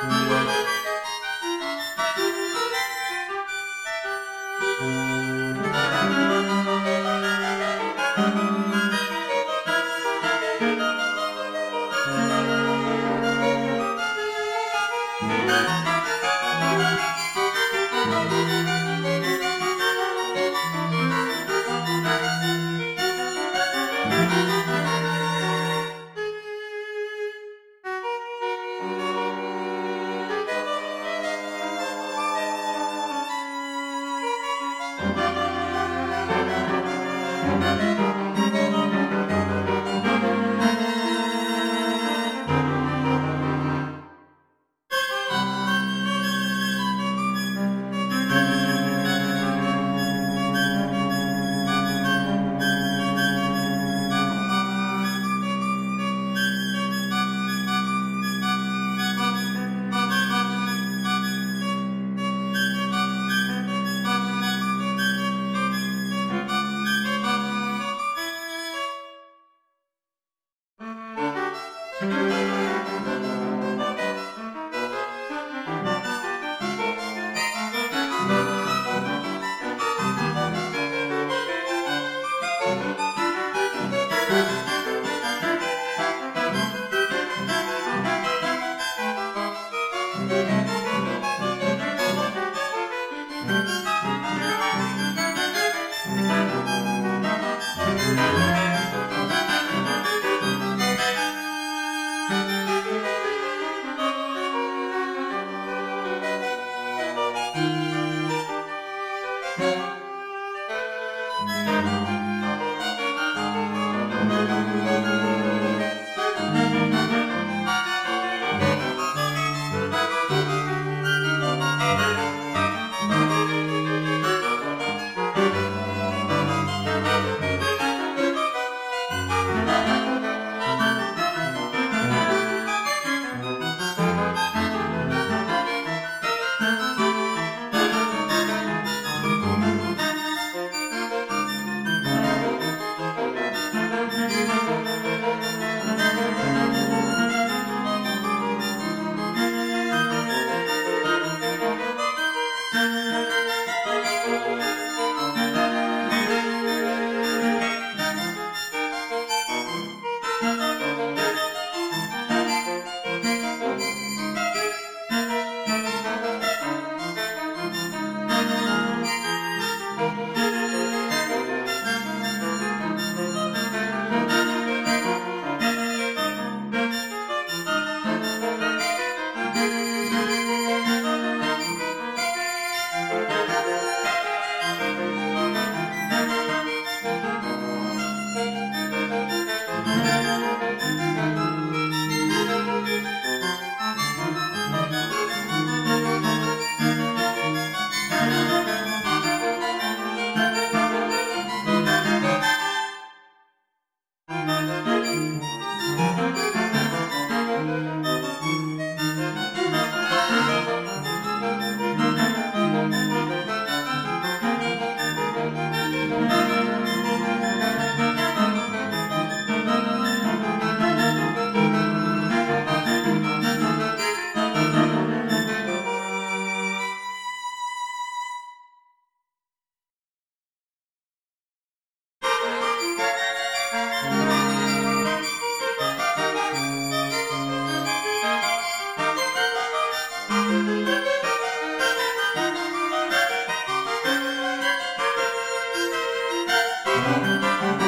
Música Música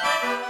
Música